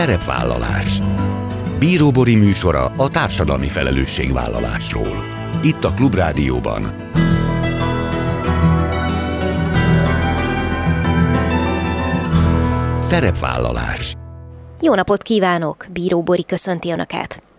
Szerepvállalás. Bíróbori műsora a társadalmi felelősségvállalásról. Itt a Klubrádióban. Szerepvállalás. Jó napot kívánok! Bíró Bori köszönti Önöket!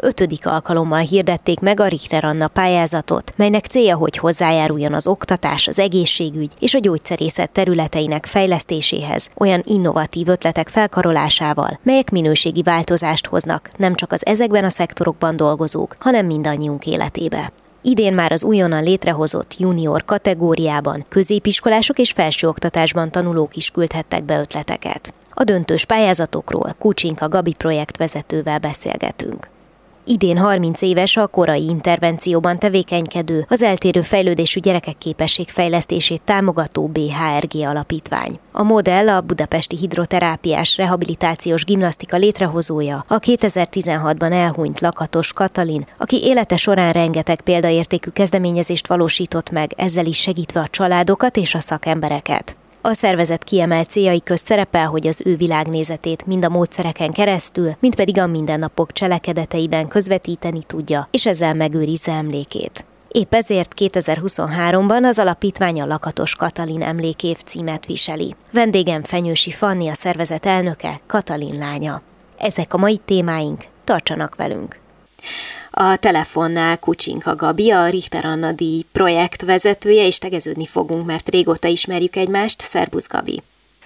ötödik alkalommal hirdették meg a Richter Anna pályázatot, melynek célja, hogy hozzájáruljon az oktatás, az egészségügy és a gyógyszerészet területeinek fejlesztéséhez, olyan innovatív ötletek felkarolásával, melyek minőségi változást hoznak nem csak az ezekben a szektorokban dolgozók, hanem mindannyiunk életébe. Idén már az újonnan létrehozott junior kategóriában középiskolások és felsőoktatásban tanulók is küldhettek be ötleteket. A döntős pályázatokról Kucsinka Gabi projektvezetővel beszélgetünk. Idén 30 éves a korai intervencióban tevékenykedő, az eltérő fejlődésű gyerekek képességfejlesztését támogató BHRG alapítvány. A modell a budapesti hidroterápiás rehabilitációs gimnasztika létrehozója, a 2016-ban elhunyt Lakatos Katalin, aki élete során rengeteg példaértékű kezdeményezést valósított meg, ezzel is segítve a családokat és a szakembereket. A szervezet kiemelt céljai közt szerepel, hogy az ő világnézetét mind a módszereken keresztül, mind pedig a mindennapok cselekedeteiben közvetíteni tudja, és ezzel megőrizze emlékét. Épp ezért 2023-ban az alapítvány a Lakatos Katalin emlékév címet viseli. Vendégem Fenyősi Fanni a szervezet elnöke, Katalin lánya. Ezek a mai témáink, tartsanak velünk! A telefonnál Kucsinka Gabi, a Richter Anna díj projektvezetője, és tegeződni fogunk, mert régóta ismerjük egymást. Szerbusz Gabi!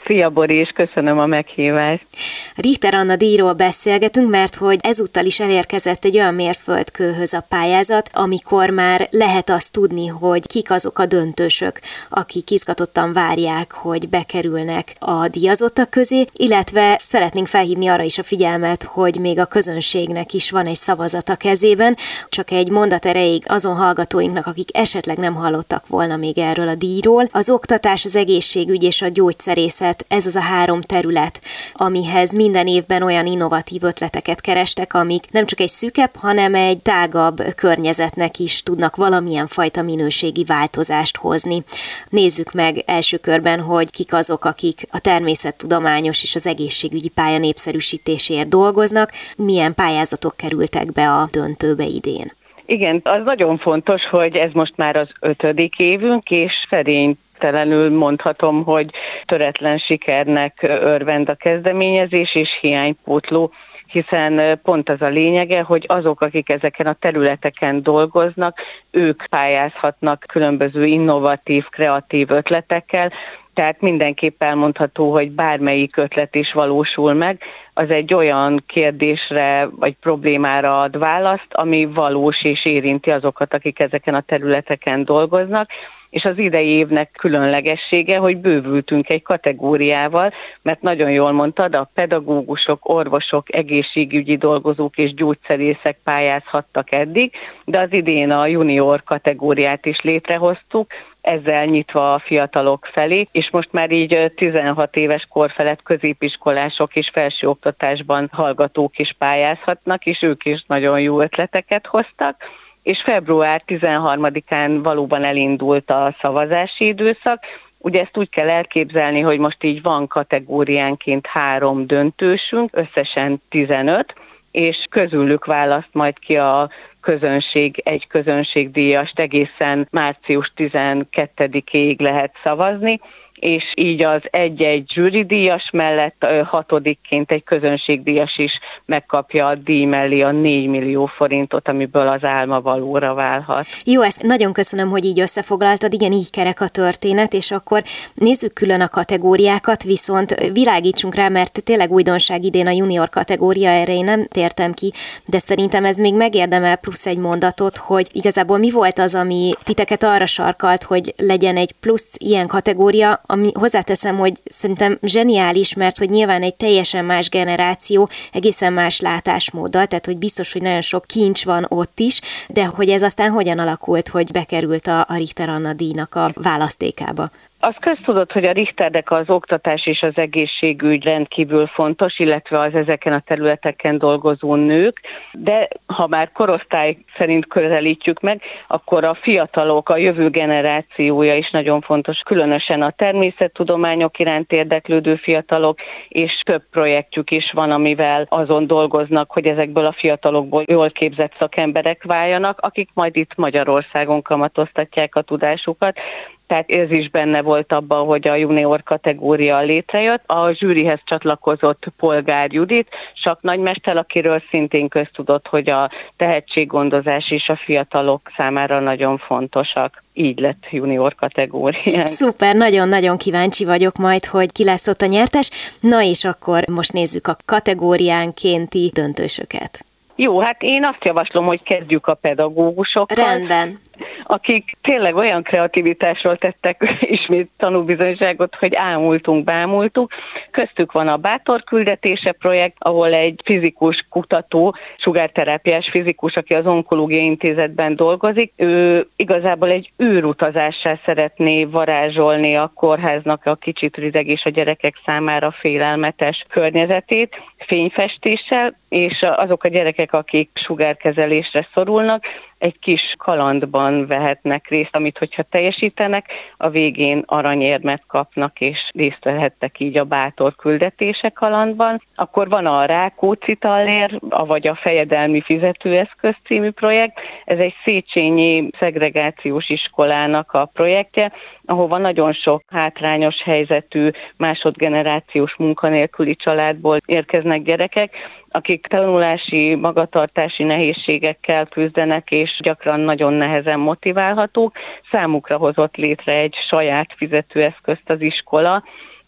Szia Boris, köszönöm a meghívást. Richter Anna díjról beszélgetünk, mert hogy ezúttal is elérkezett egy olyan mérföldkőhöz a pályázat, amikor már lehet azt tudni, hogy kik azok a döntősök, akik izgatottan várják, hogy bekerülnek a díjazottak közé, illetve szeretnénk felhívni arra is a figyelmet, hogy még a közönségnek is van egy szavazat a kezében, csak egy mondat erejéig azon hallgatóinknak, akik esetleg nem hallottak volna még erről a díjról. Az oktatás, az egészségügy és a gyógyszerészet terület, ez az a három terület, amihez minden évben olyan innovatív ötleteket kerestek, amik nem csak egy szűkebb, hanem egy tágabb környezetnek is tudnak valamilyen fajta minőségi változást hozni. Nézzük meg első körben, hogy kik azok, akik a természettudományos és az egészségügyi pálya népszerűsítéséért dolgoznak, milyen pályázatok kerültek be a döntőbe idén. Igen, az nagyon fontos, hogy ez most már az ötödik évünk, és szerény kétségtelenül mondhatom, hogy töretlen sikernek örvend a kezdeményezés és hiánypótló hiszen pont az a lényege, hogy azok, akik ezeken a területeken dolgoznak, ők pályázhatnak különböző innovatív, kreatív ötletekkel, tehát mindenképp elmondható, hogy bármelyik ötlet is valósul meg, az egy olyan kérdésre vagy problémára ad választ, ami valós és érinti azokat, akik ezeken a területeken dolgoznak, és az idei évnek különlegessége, hogy bővültünk egy kategóriával, mert nagyon jól mondtad, a pedagógusok, orvosok, egészségügyi dolgozók és gyógyszerészek pályázhattak eddig, de az idén a junior kategóriát is létrehoztuk, ezzel nyitva a fiatalok felé, és most már így 16 éves kor felett középiskolások és felsőoktatásban hallgatók is pályázhatnak, és ők is nagyon jó ötleteket hoztak és február 13-án valóban elindult a szavazási időszak. Ugye ezt úgy kell elképzelni, hogy most így van kategóriánként három döntősünk, összesen 15, és közülük választ majd ki a közönség, egy közönségdíjast egészen március 12-ig lehet szavazni, és így az egy-egy zsűridíjas mellett hatodikként egy közönségdíjas is megkapja a díj mellé a 4 millió forintot, amiből az álma valóra válhat. Jó, ezt nagyon köszönöm, hogy így összefoglaltad, igen, így kerek a történet, és akkor nézzük külön a kategóriákat, viszont világítsunk rá, mert tényleg újdonság idén a junior kategória, erre én nem tértem ki, de szerintem ez még megérdemel plusz egy mondatot, hogy igazából mi volt az, ami titeket arra sarkalt, hogy legyen egy plusz ilyen kategória, ami hozzáteszem, hogy szerintem zseniális, mert hogy nyilván egy teljesen más generáció, egészen más látásmóddal, tehát hogy biztos, hogy nagyon sok kincs van ott is, de hogy ez aztán hogyan alakult, hogy bekerült a, a Richter Anna díjnak a választékába? Az köztudott, hogy a Richternek az oktatás és az egészségügy rendkívül fontos, illetve az ezeken a területeken dolgozó nők, de ha már korosztály szerint közelítjük meg, akkor a fiatalok, a jövő generációja is nagyon fontos, különösen a természettudományok iránt érdeklődő fiatalok, és több projektjük is van, amivel azon dolgoznak, hogy ezekből a fiatalokból jól képzett szakemberek váljanak, akik majd itt Magyarországon kamatoztatják a tudásukat. Tehát ez is benne volt abban, hogy a junior kategória létrejött. A zsűrihez csatlakozott Polgár Judit, Sak nagymester, akiről szintén köztudott, hogy a tehetséggondozás és a fiatalok számára nagyon fontosak így lett junior kategórián. Szuper, nagyon-nagyon kíváncsi vagyok majd, hogy ki lesz ott a nyertes. Na és akkor most nézzük a kategóriánkénti döntősöket. Jó, hát én azt javaslom, hogy kezdjük a pedagógusokkal. Rendben akik tényleg olyan kreativitásról tettek ismét tanúbizonyságot, hogy ámultunk, bámultuk. Köztük van a Bátor küldetése projekt, ahol egy fizikus kutató, sugárterápiás fizikus, aki az Onkológiai Intézetben dolgozik, ő igazából egy űrutazással szeretné varázsolni a kórháznak a kicsit rideg és a gyerekek számára félelmetes környezetét fényfestéssel, és azok a gyerekek, akik sugárkezelésre szorulnak, egy kis kalandban vehetnek részt, amit hogyha teljesítenek, a végén aranyérmet kapnak, és részt vehettek így a bátor küldetése kalandban. Akkor van a Rákóczi Tallér, vagy a Fejedelmi Fizetőeszköz című projekt. Ez egy Széchenyi szegregációs iskolának a projektje, ahova nagyon sok hátrányos helyzetű másodgenerációs munkanélküli családból érkeznek gyerekek, akik tanulási, magatartási nehézségekkel küzdenek, és gyakran nagyon nehezen motiválhatók. Számukra hozott létre egy saját fizetőeszközt az iskola,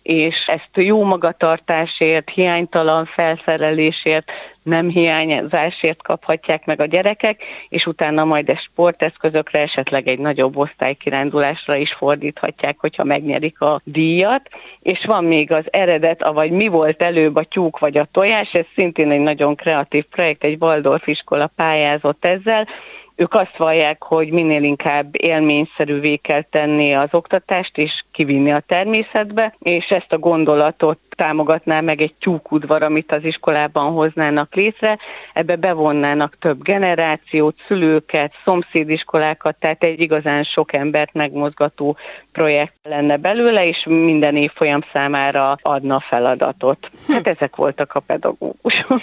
és ezt jó magatartásért, hiánytalan felszerelésért, nem hiányzásért kaphatják meg a gyerekek, és utána majd ezt sporteszközökre, esetleg egy nagyobb osztálykirándulásra is fordíthatják, hogyha megnyerik a díjat. És van még az eredet, vagy mi volt előbb a tyúk vagy a tojás, ez szintén egy nagyon kreatív projekt, egy Waldorf iskola pályázott ezzel, ők azt vallják, hogy minél inkább élményszerűvé kell tenni az oktatást, és kivinni a természetbe, és ezt a gondolatot támogatná meg egy tyúkudvar, amit az iskolában hoznának létre. Ebbe bevonnának több generációt, szülőket, szomszédiskolákat, tehát egy igazán sok embert megmozgató projekt lenne belőle, és minden évfolyam számára adna feladatot. Hát ezek voltak a pedagógusok.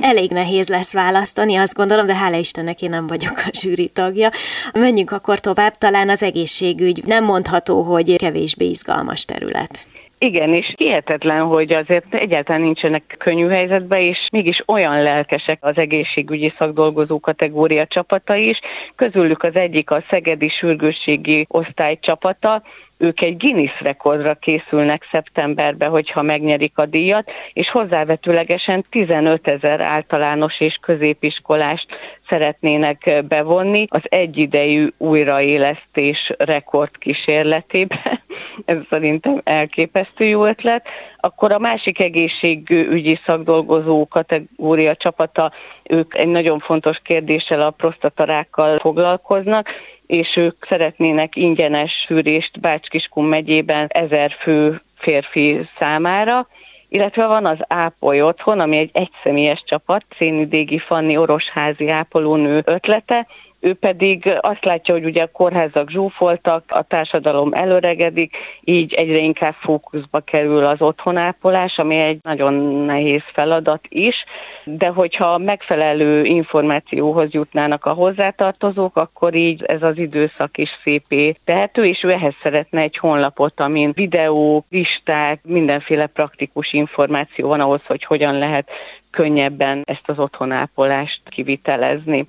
Elég nehéz lesz választani, azt gondolom, de hála Istennek én nem vagyok a zsűri tagja. Menjünk akkor tovább, talán az egészségügy nem mondható, hogy kevésbé izgalmas terület. Igen, és hihetetlen, hogy azért egyáltalán nincsenek könnyű helyzetben, és mégis olyan lelkesek az egészségügyi szakdolgozó kategória csapata is. Közülük az egyik a Szegedi Sürgősségi Osztály csapata, ők egy Guinness rekordra készülnek szeptemberben, hogyha megnyerik a díjat, és hozzávetőlegesen 15 ezer általános és középiskolást szeretnének bevonni az egyidejű újraélesztés rekord kísérletébe. Ez szerintem elképesztő jó ötlet. Akkor a másik egészségügyi szakdolgozó kategória csapata, ők egy nagyon fontos kérdéssel a prostatarákkal foglalkoznak, és ők szeretnének ingyenes szűrést Bács-Kiskun megyében ezer fő férfi számára, illetve van az Ápoly otthon, ami egy egyszemélyes csapat, Szénidégi Fanni orosházi ápolónő ötlete, ő pedig azt látja, hogy ugye a kórházak zsúfoltak, a társadalom előregedik, így egyre inkább fókuszba kerül az otthonápolás, ami egy nagyon nehéz feladat is, de hogyha megfelelő információhoz jutnának a hozzátartozók, akkor így ez az időszak is szépé tehető, és ő ehhez szeretne egy honlapot, amin videók, listák, mindenféle praktikus információ van ahhoz, hogy hogyan lehet könnyebben ezt az otthonápolást kivitelezni.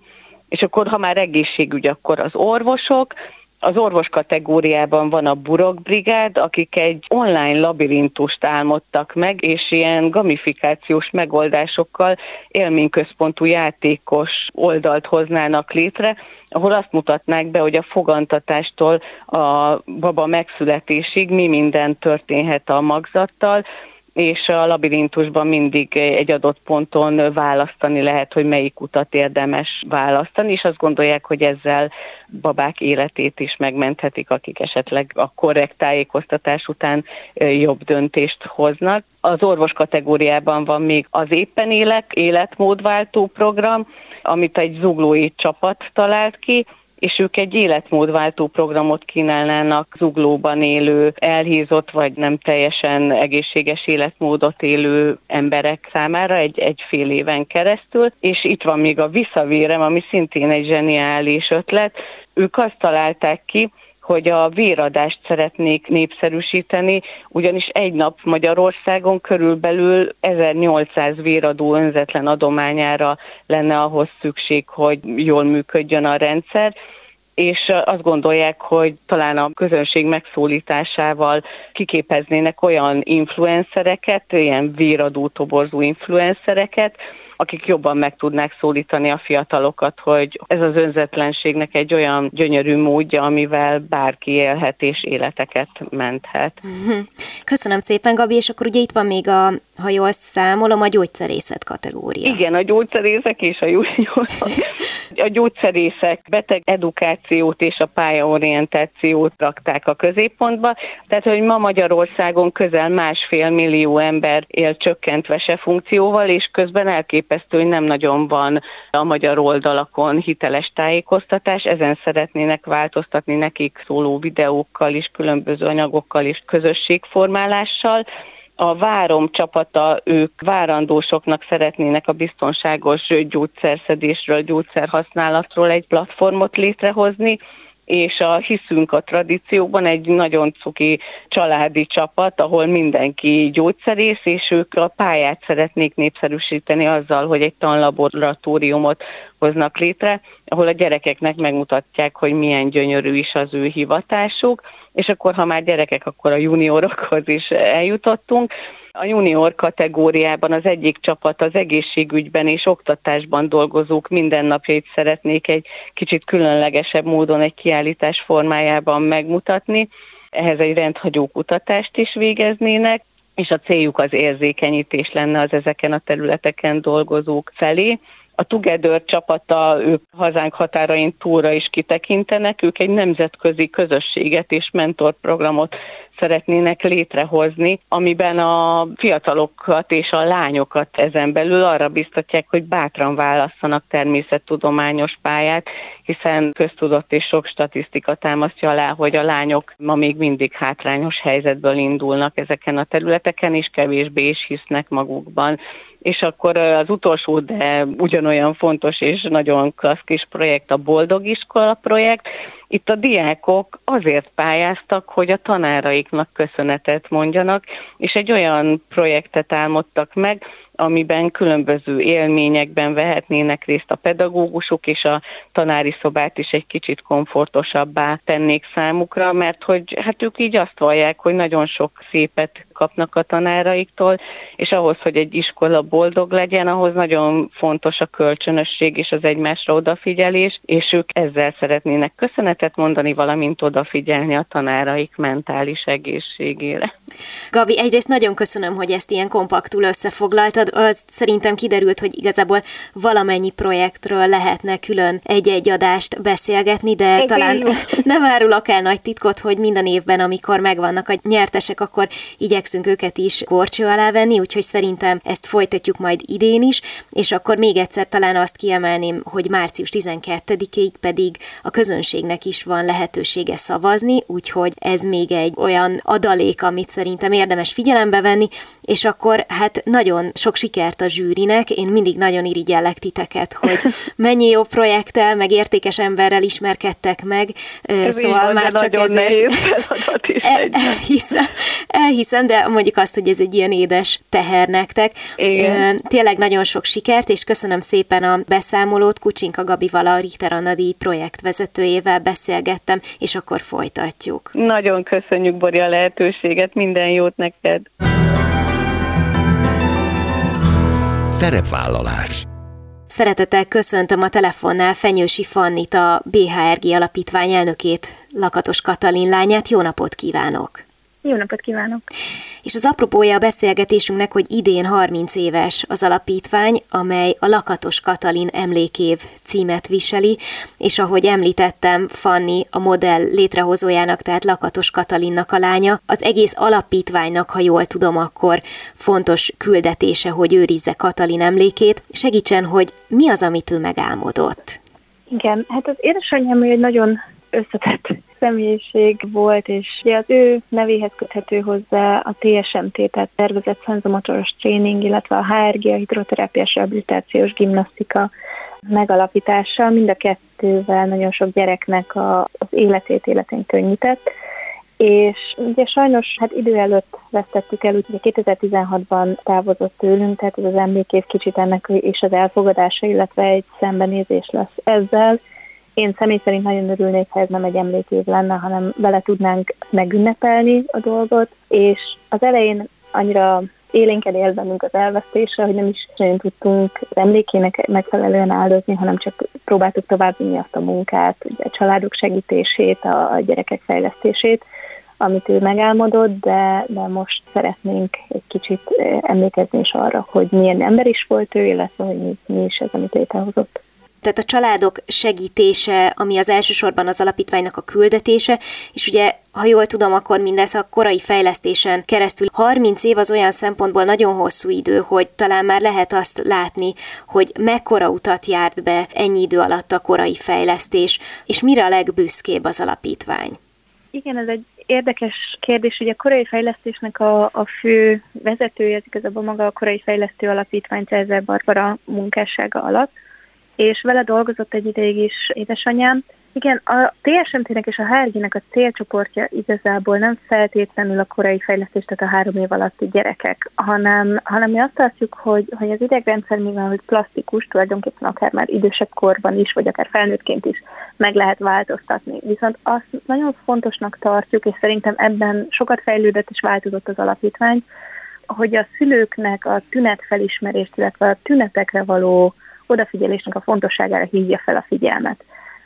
És akkor, ha már egészségügy, akkor az orvosok, az orvos kategóriában van a Burok Brigád, akik egy online labirintust álmodtak meg, és ilyen gamifikációs megoldásokkal élményközpontú játékos oldalt hoznának létre, ahol azt mutatnák be, hogy a fogantatástól a baba megszületésig mi minden történhet a magzattal, és a labirintusban mindig egy adott ponton választani lehet, hogy melyik utat érdemes választani, és azt gondolják, hogy ezzel babák életét is megmenthetik, akik esetleg a korrekt tájékoztatás után jobb döntést hoznak. Az orvos kategóriában van még az éppen élek, életmódváltó program, amit egy zuglói csapat talált ki, és ők egy életmódváltó programot kínálnának zuglóban élő, elhízott vagy nem teljesen egészséges életmódot élő emberek számára egy, egy fél éven keresztül, és itt van még a visszavérem, ami szintén egy zseniális ötlet. Ők azt találták ki, hogy a véradást szeretnék népszerűsíteni, ugyanis egy nap Magyarországon körülbelül 1800 véradó önzetlen adományára lenne ahhoz szükség, hogy jól működjön a rendszer, és azt gondolják, hogy talán a közönség megszólításával kiképeznének olyan influencereket, ilyen véradó toborzó influencereket, akik jobban meg tudnák szólítani a fiatalokat, hogy ez az önzetlenségnek egy olyan gyönyörű módja, amivel bárki élhet és életeket menthet. Köszönöm szépen, Gabi, és akkor ugye itt van még a, ha jól számolom, a gyógyszerészet kategória. Igen, a gyógyszerészek és a junior. A gyógyszerészek beteg edukációt és a pályaorientációt rakták a középpontba, tehát hogy ma Magyarországon közel másfél millió ember él csökkentve se funkcióval, és közben elkép elképesztő, hogy nem nagyon van a magyar oldalakon hiteles tájékoztatás, ezen szeretnének változtatni nekik szóló videókkal is, különböző anyagokkal és közösségformálással. A Várom csapata, ők várandósoknak szeretnének a biztonságos gyógyszerszedésről, gyógyszerhasználatról egy platformot létrehozni, és a hiszünk a tradícióban egy nagyon cuki családi csapat, ahol mindenki gyógyszerész, és ők a pályát szeretnék népszerűsíteni azzal, hogy egy tanlaboratóriumot hoznak létre, ahol a gyerekeknek megmutatják, hogy milyen gyönyörű is az ő hivatásuk, és akkor, ha már gyerekek, akkor a juniorokhoz is eljutottunk, a junior kategóriában az egyik csapat az egészségügyben és oktatásban dolgozók mindennapjait szeretnék egy kicsit különlegesebb módon egy kiállítás formájában megmutatni. Ehhez egy rendhagyó kutatást is végeznének, és a céljuk az érzékenyítés lenne az ezeken a területeken dolgozók felé. A Together csapata, ők hazánk határain túlra is kitekintenek, ők egy nemzetközi közösséget és mentorprogramot szeretnének létrehozni, amiben a fiatalokat és a lányokat ezen belül arra biztatják, hogy bátran válasszanak természettudományos pályát, hiszen köztudott és sok statisztika támasztja alá, hogy a lányok ma még mindig hátrányos helyzetből indulnak ezeken a területeken, és kevésbé is hisznek magukban és akkor az utolsó, de ugyanolyan fontos és nagyon klassz kis projekt a Boldog Iskola projekt. Itt a diákok azért pályáztak, hogy a tanáraiknak köszönetet mondjanak, és egy olyan projektet álmodtak meg, amiben különböző élményekben vehetnének részt a pedagógusok, és a tanári szobát is egy kicsit komfortosabbá tennék számukra, mert hogy hát ők így azt vallják, hogy nagyon sok szépet kapnak a tanáraiktól, és ahhoz, hogy egy iskola boldog legyen, ahhoz nagyon fontos a kölcsönösség és az egymásra odafigyelés, és ők ezzel szeretnének köszönetet mondani, valamint odafigyelni a tanáraik mentális egészségére. Gabi, egyrészt nagyon köszönöm, hogy ezt ilyen kompaktul összefoglaltad. Az szerintem kiderült, hogy igazából valamennyi projektről lehetne külön egy-egy adást beszélgetni, de Ez talán nem árulok el nagy titkot, hogy minden évben, amikor megvannak a nyertesek, akkor igyek igyekszünk őket is korcső alá venni, úgyhogy szerintem ezt folytatjuk majd idén is, és akkor még egyszer talán azt kiemelném, hogy március 12-ig pedig a közönségnek is van lehetősége szavazni, úgyhogy ez még egy olyan adalék, amit szerintem érdemes figyelembe venni, és akkor hát nagyon sok sikert a zsűrinek, én mindig nagyon irigyellek titeket, hogy mennyi jó projekttel, meg értékes emberrel ismerkedtek meg, ez szóval már csak nagyon ezért nehéz el, elhiszem, elhiszem, de mondjuk azt, hogy ez egy ilyen édes teher nektek. Igen. Tényleg nagyon sok sikert, és köszönöm szépen a beszámolót. Kucsinka Gabival, a Richter Anadi projektvezetőjével beszélgettem, és akkor folytatjuk. Nagyon köszönjük, Bori, a lehetőséget, minden jót neked! Szerepvállalás Szeretettel köszöntöm a telefonnál Fenyősi Fannit, a BHRG alapítvány elnökét, Lakatos Katalin lányát. Jó napot kívánok! Jó napot kívánok! És az apropója a beszélgetésünknek, hogy idén 30 éves az alapítvány, amely a Lakatos Katalin emlékév címet viseli, és ahogy említettem, Fanni a modell létrehozójának, tehát Lakatos Katalinnak a lánya, az egész alapítványnak, ha jól tudom, akkor fontos küldetése, hogy őrizze Katalin emlékét. Segítsen, hogy mi az, amit ő megálmodott? Igen, hát az édesanyám egy nagyon összetett személyiség volt, és ugye az ő nevéhez köthető hozzá a TSMT, tehát tervezett szenzomotoros tréning, illetve a HRG, a hidroterápiás rehabilitációs gimnasztika megalapítása. Mind a kettővel nagyon sok gyereknek a, az életét, életén könnyített. És ugye sajnos hát idő előtt vesztettük el, ugye 2016-ban távozott tőlünk, tehát ez az emlékév kicsit ennek és az elfogadása, illetve egy szembenézés lesz ezzel én személy szerint nagyon örülnék, ha ez nem egy emlékév lenne, hanem vele tudnánk megünnepelni a dolgot, és az elején annyira élénken él az elvesztése, hogy nem is nagyon tudtunk emlékének megfelelően áldozni, hanem csak próbáltuk továbbvinni azt a munkát, a családok segítését, a, a gyerekek fejlesztését, amit ő megálmodott, de, de most szeretnénk egy kicsit eh, emlékezni is arra, hogy milyen ember is volt ő, illetve hogy mi, mi is ez, amit létrehozott tehát a családok segítése, ami az elsősorban az alapítványnak a küldetése, és ugye ha jól tudom, akkor mindez a korai fejlesztésen keresztül. 30 év az olyan szempontból nagyon hosszú idő, hogy talán már lehet azt látni, hogy mekkora utat járt be ennyi idő alatt a korai fejlesztés, és mire a legbüszkébb az alapítvány? Igen, ez egy érdekes kérdés, ugye a korai fejlesztésnek a, a fő vezetője, ez igazából maga a korai fejlesztő alapítvány Cezer Barbara munkássága alatt, és vele dolgozott egy ideig is édesanyám. Igen, a TSMT-nek és a HRG-nek a célcsoportja igazából nem feltétlenül a korai fejlesztés, tehát a három év alatti gyerekek, hanem, hanem mi azt tartjuk, hogy, hogy az idegrendszer, mivel hogy plastikus, tulajdonképpen akár már idősebb korban is, vagy akár felnőttként is meg lehet változtatni. Viszont azt nagyon fontosnak tartjuk, és szerintem ebben sokat fejlődött és változott az alapítvány, hogy a szülőknek a tünetfelismerést, illetve a tünetekre való odafigyelésnek a fontosságára hívja fel a figyelmet.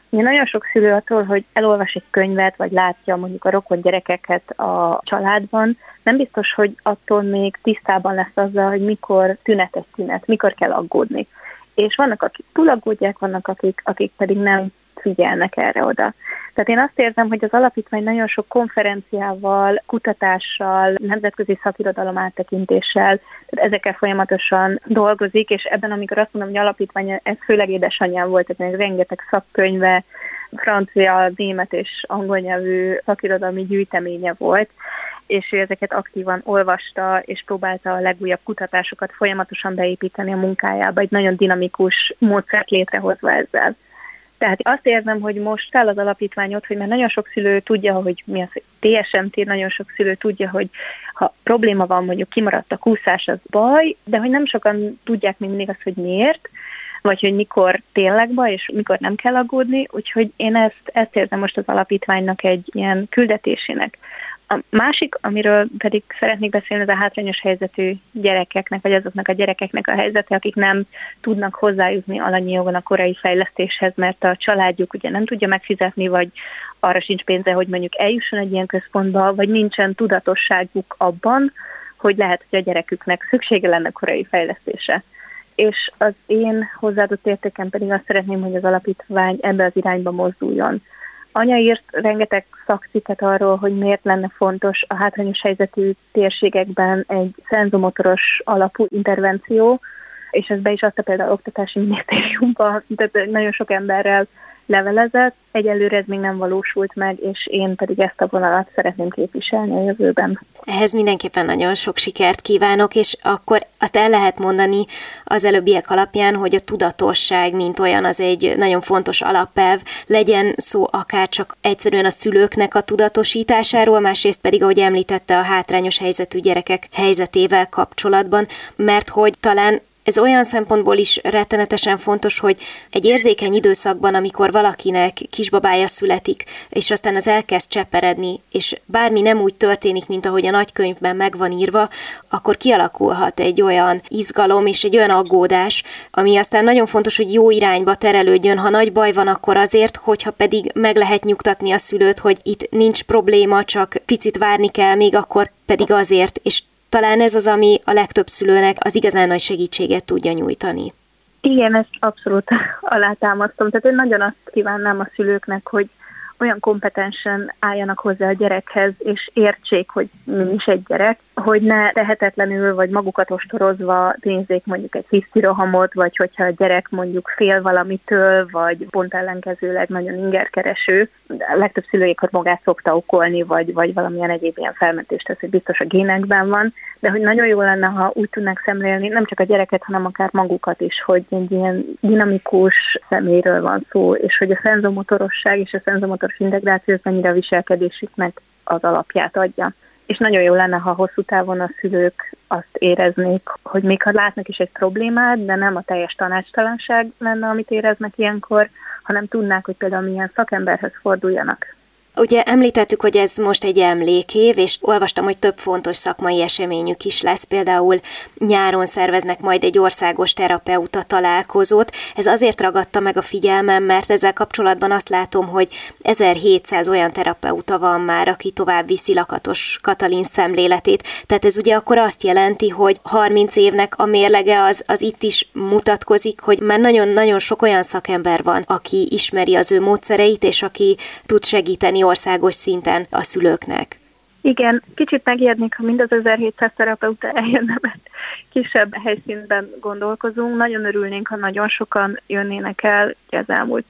Ugye nagyon sok szülő attól, hogy elolvas egy könyvet, vagy látja mondjuk a rokon gyerekeket a családban, nem biztos, hogy attól még tisztában lesz azzal, hogy mikor tünetes tünet, mikor kell aggódni. És vannak, akik túl aggódják, vannak, akik, akik pedig nem figyelnek erre oda. Tehát én azt érzem, hogy az alapítvány nagyon sok konferenciával, kutatással, nemzetközi szakirodalom áttekintéssel, tehát ezekkel folyamatosan dolgozik, és ebben, amikor azt mondom, hogy alapítvány, ez főleg édesanyám volt, tehát rengeteg szakkönyve, francia, német és angol nyelvű szakirodalmi gyűjteménye volt, és ő ezeket aktívan olvasta, és próbálta a legújabb kutatásokat folyamatosan beépíteni a munkájába, egy nagyon dinamikus módszert létrehozva ezzel. Tehát azt érzem, hogy most fel az alapítvány ott, hogy mert nagyon sok szülő tudja, hogy mi az, TSMT, nagyon sok szülő tudja, hogy ha probléma van, mondjuk kimaradt a kúszás, az baj, de hogy nem sokan tudják még mindig azt, hogy miért, vagy hogy mikor tényleg baj, és mikor nem kell aggódni, úgyhogy én ezt, ezt érzem most az alapítványnak egy ilyen küldetésének. A másik, amiről pedig szeretnék beszélni, az a hátrányos helyzetű gyerekeknek, vagy azoknak a gyerekeknek a helyzete, akik nem tudnak hozzájutni alanyi jogon a korai fejlesztéshez, mert a családjuk ugye nem tudja megfizetni, vagy arra sincs pénze, hogy mondjuk eljusson egy ilyen központba, vagy nincsen tudatosságuk abban, hogy lehet, hogy a gyereküknek szüksége lenne korai fejlesztése. És az én hozzáadott értékem pedig azt szeretném, hogy az alapítvány ebbe az irányba mozduljon Anya írt rengeteg szakcikket arról, hogy miért lenne fontos a hátrányos helyzetű térségekben egy szenzomotoros alapú intervenció, és ez be is adta például Oktatási Minisztériumban, tehát nagyon sok emberrel levelezett, egyelőre ez még nem valósult meg, és én pedig ezt a vonalat szeretném képviselni a jövőben. Ehhez mindenképpen nagyon sok sikert kívánok, és akkor azt el lehet mondani az előbbiek alapján, hogy a tudatosság, mint olyan, az egy nagyon fontos alapelv, legyen szó akár csak egyszerűen a szülőknek a tudatosításáról, másrészt pedig, ahogy említette, a hátrányos helyzetű gyerekek helyzetével kapcsolatban, mert hogy talán Ez olyan szempontból is rettenetesen fontos, hogy egy érzékeny időszakban, amikor valakinek kisbabája születik, és aztán az elkezd cseperedni, és bármi nem úgy történik, mint ahogy a nagykönyvben meg van írva, akkor kialakulhat egy olyan izgalom és egy olyan aggódás, ami aztán nagyon fontos, hogy jó irányba terelődjön. Ha nagy baj van, akkor azért, hogyha pedig meg lehet nyugtatni a szülőt, hogy itt nincs probléma, csak picit várni kell, még akkor pedig azért, és talán ez az, ami a legtöbb szülőnek az igazán nagy segítséget tudja nyújtani. Igen, ezt abszolút alátámasztom. Tehát én nagyon azt kívánnám a szülőknek, hogy olyan kompetensen álljanak hozzá a gyerekhez, és értsék, hogy mi is egy gyerek, hogy ne tehetetlenül vagy magukat ostorozva nézzék mondjuk egy hisztirohamot, vagy hogyha a gyerek mondjuk fél valamitől, vagy pont ellenkezőleg nagyon ingerkereső. A legtöbb szülőjékot magát szokta okolni, vagy, vagy valamilyen egyéb ilyen felmentést tesz, hogy biztos a génekben van, de hogy nagyon jó lenne, ha úgy tudnak szemlélni nem csak a gyereket, hanem akár magukat is, hogy egy ilyen dinamikus szeméről van szó, és hogy a szenzomotorosság és a szenzomotoros integráció mennyire a viselkedésüknek az alapját adja és nagyon jó lenne, ha hosszú távon a szülők azt éreznék, hogy még ha látnak is egy problémát, de nem a teljes tanácstalanság lenne, amit éreznek ilyenkor, hanem tudnák, hogy például milyen szakemberhez forduljanak. Ugye említettük, hogy ez most egy emlékév, és olvastam, hogy több fontos szakmai eseményük is lesz. Például nyáron szerveznek majd egy országos terapeuta találkozót. Ez azért ragadta meg a figyelmem, mert ezzel kapcsolatban azt látom, hogy 1700 olyan terapeuta van már, aki tovább viszi Lakatos Katalin szemléletét. Tehát ez ugye akkor azt jelenti, hogy 30 évnek a mérlege az, az itt is mutatkozik, hogy már nagyon-nagyon sok olyan szakember van, aki ismeri az ő módszereit, és aki tud segíteni országos szinten a szülőknek. Igen, kicsit megijednék, ha mind az 1700 terapeuta eljönne, mert kisebb helyszínben gondolkozunk. Nagyon örülnénk, ha nagyon sokan jönnének el az elmúlt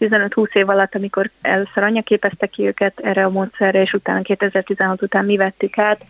15-20 év alatt, amikor először anya képezte ki őket erre a módszerre, és utána 2016 után mi vettük át,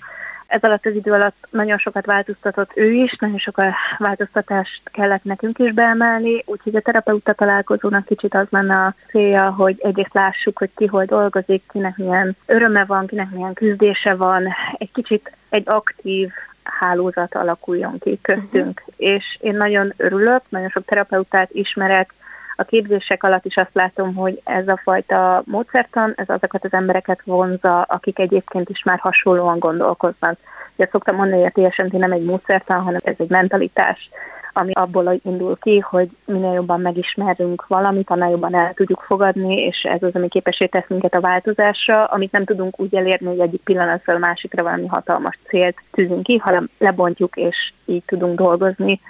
ez alatt az idő alatt nagyon sokat változtatott ő is, nagyon sok változtatást kellett nekünk is beemelni, úgyhogy a terapeuta találkozónak kicsit az lenne a célja, hogy egyrészt lássuk, hogy ki hol dolgozik, kinek milyen öröme van, kinek milyen küzdése van, egy kicsit egy aktív hálózat alakuljon ki köztünk. Uh-huh. És én nagyon örülök, nagyon sok terapeutát ismerek, a képzések alatt is azt látom, hogy ez a fajta módszertan, ez azokat az embereket vonza, akik egyébként is már hasonlóan gondolkoznak. Ugye szoktam mondani, hogy a TSMT nem egy módszertan, hanem ez egy mentalitás, ami abból indul ki, hogy minél jobban megismerünk valamit, annál jobban el tudjuk fogadni, és ez az, ami képesé tesz minket a változásra, amit nem tudunk úgy elérni, hogy egyik pillanatról másikra valami hatalmas célt tűzünk ki, hanem lebontjuk, és így tudunk dolgozni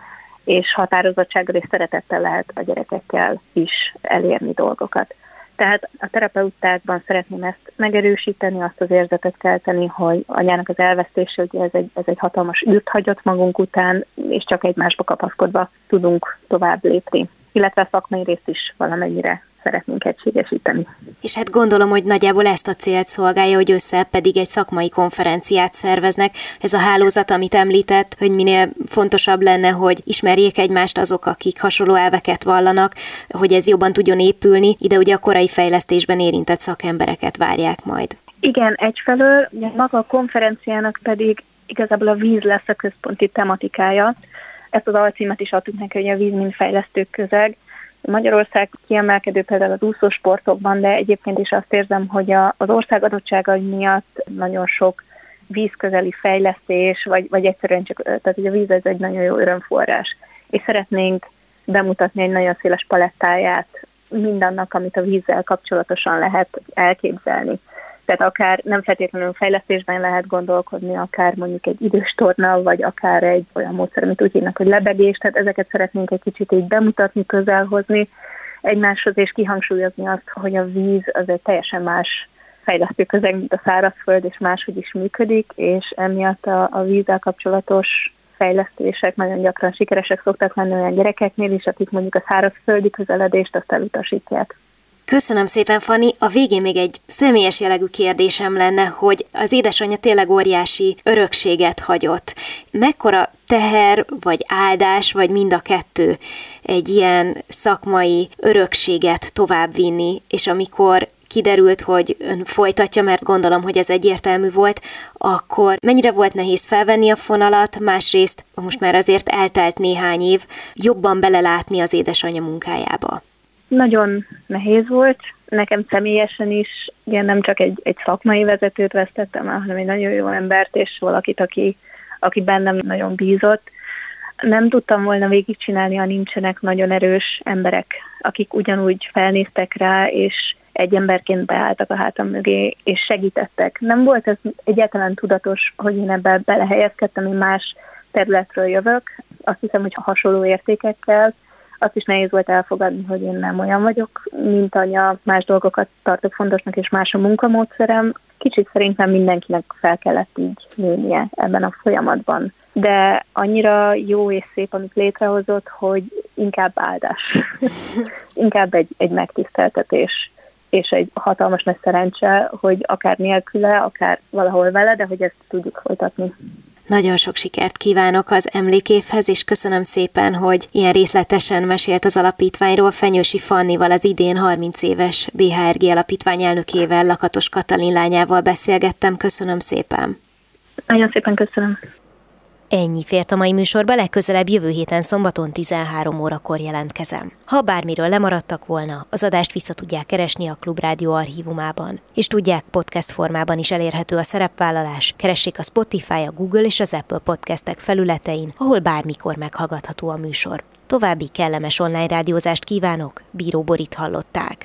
és határozottsággal és szeretettel lehet a gyerekekkel is elérni dolgokat. Tehát a terapeutákban szeretném ezt megerősíteni, azt az érzetet kelteni, hogy anyának az elvesztése, hogy ez egy, ez egy hatalmas űrt hagyott magunk után, és csak egymásba kapaszkodva tudunk tovább lépni. Illetve a szakmai részt is valamennyire szeretnénk egységesíteni. És hát gondolom, hogy nagyjából ezt a célt szolgálja, hogy össze pedig egy szakmai konferenciát szerveznek. Ez a hálózat, amit említett, hogy minél fontosabb lenne, hogy ismerjék egymást azok, akik hasonló elveket vallanak, hogy ez jobban tudjon épülni. Ide ugye a korai fejlesztésben érintett szakembereket várják majd. Igen, egyfelől, maga a konferenciának pedig igazából a víz lesz a központi tematikája. Ezt az alcímet is adtuk neki, hogy a víz mint fejlesztők közeg Magyarország kiemelkedő például az úszósportokban, de egyébként is azt érzem, hogy a, az ország adottságai miatt nagyon sok vízközeli fejlesztés, vagy, vagy egyszerűen csak, tehát hogy a víz ez egy nagyon jó örömforrás. És szeretnénk bemutatni egy nagyon széles palettáját mindannak, amit a vízzel kapcsolatosan lehet elképzelni. Tehát akár nem feltétlenül fejlesztésben lehet gondolkodni, akár mondjuk egy idős torna, vagy akár egy olyan módszer, amit úgy hívnak, hogy lebegés, tehát ezeket szeretnénk egy kicsit így bemutatni, közelhozni egymáshoz, és kihangsúlyozni azt, hogy a víz az egy teljesen más fejlesztő közeg, mint a szárazföld, és máshogy is működik, és emiatt a, a vízzel kapcsolatos fejlesztések nagyon gyakran sikeresek szoktak lenni olyan gyerekeknél is, akik mondjuk a szárazföldi közeledést azt elutasítják. Köszönöm szépen, Fanni. A végén még egy személyes jellegű kérdésem lenne, hogy az édesanyja tényleg óriási örökséget hagyott. Mekkora teher, vagy áldás, vagy mind a kettő egy ilyen szakmai örökséget továbbvinni, és amikor kiderült, hogy ön folytatja, mert gondolom, hogy ez egyértelmű volt, akkor mennyire volt nehéz felvenni a fonalat, másrészt most már azért eltelt néhány év, jobban belelátni az édesanyja munkájába? Nagyon nehéz volt, nekem személyesen is, ugye nem csak egy, egy szakmai vezetőt vesztettem el, hanem egy nagyon jó embert, és valakit, aki, aki bennem nagyon bízott. Nem tudtam volna végigcsinálni, ha nincsenek nagyon erős emberek, akik ugyanúgy felnéztek rá, és egy emberként beálltak a hátam mögé, és segítettek. Nem volt ez egyáltalán tudatos, hogy én ebbe belehelyezkedtem, én más területről jövök. Azt hiszem, hogy hasonló értékekkel, azt is nehéz volt elfogadni, hogy én nem olyan vagyok, mint anya, más dolgokat tartok fontosnak, és más a munkamódszerem. Kicsit szerintem mindenkinek fel kellett így nőnie ebben a folyamatban. De annyira jó és szép, amit létrehozott, hogy inkább áldás. inkább egy, egy megtiszteltetés és egy hatalmas nagy szerencse, hogy akár nélküle, akár valahol vele, de hogy ezt tudjuk folytatni. Nagyon sok sikert kívánok az emlékévhez, és köszönöm szépen, hogy ilyen részletesen mesélt az alapítványról. Fenyősi Fannival, az idén 30 éves BHRG alapítvány elnökével, Lakatos Katalin lányával beszélgettem. Köszönöm szépen. Nagyon szépen köszönöm. Ennyi fért a mai műsorba, legközelebb jövő héten szombaton 13 órakor jelentkezem. Ha bármiről lemaradtak volna, az adást vissza tudják keresni a Klubrádió archívumában. És tudják, podcast formában is elérhető a szerepvállalás. Keressék a Spotify, a Google és az Apple podcastek felületein, ahol bármikor meghallgatható a műsor. További kellemes online rádiózást kívánok, Bíró Borit hallották.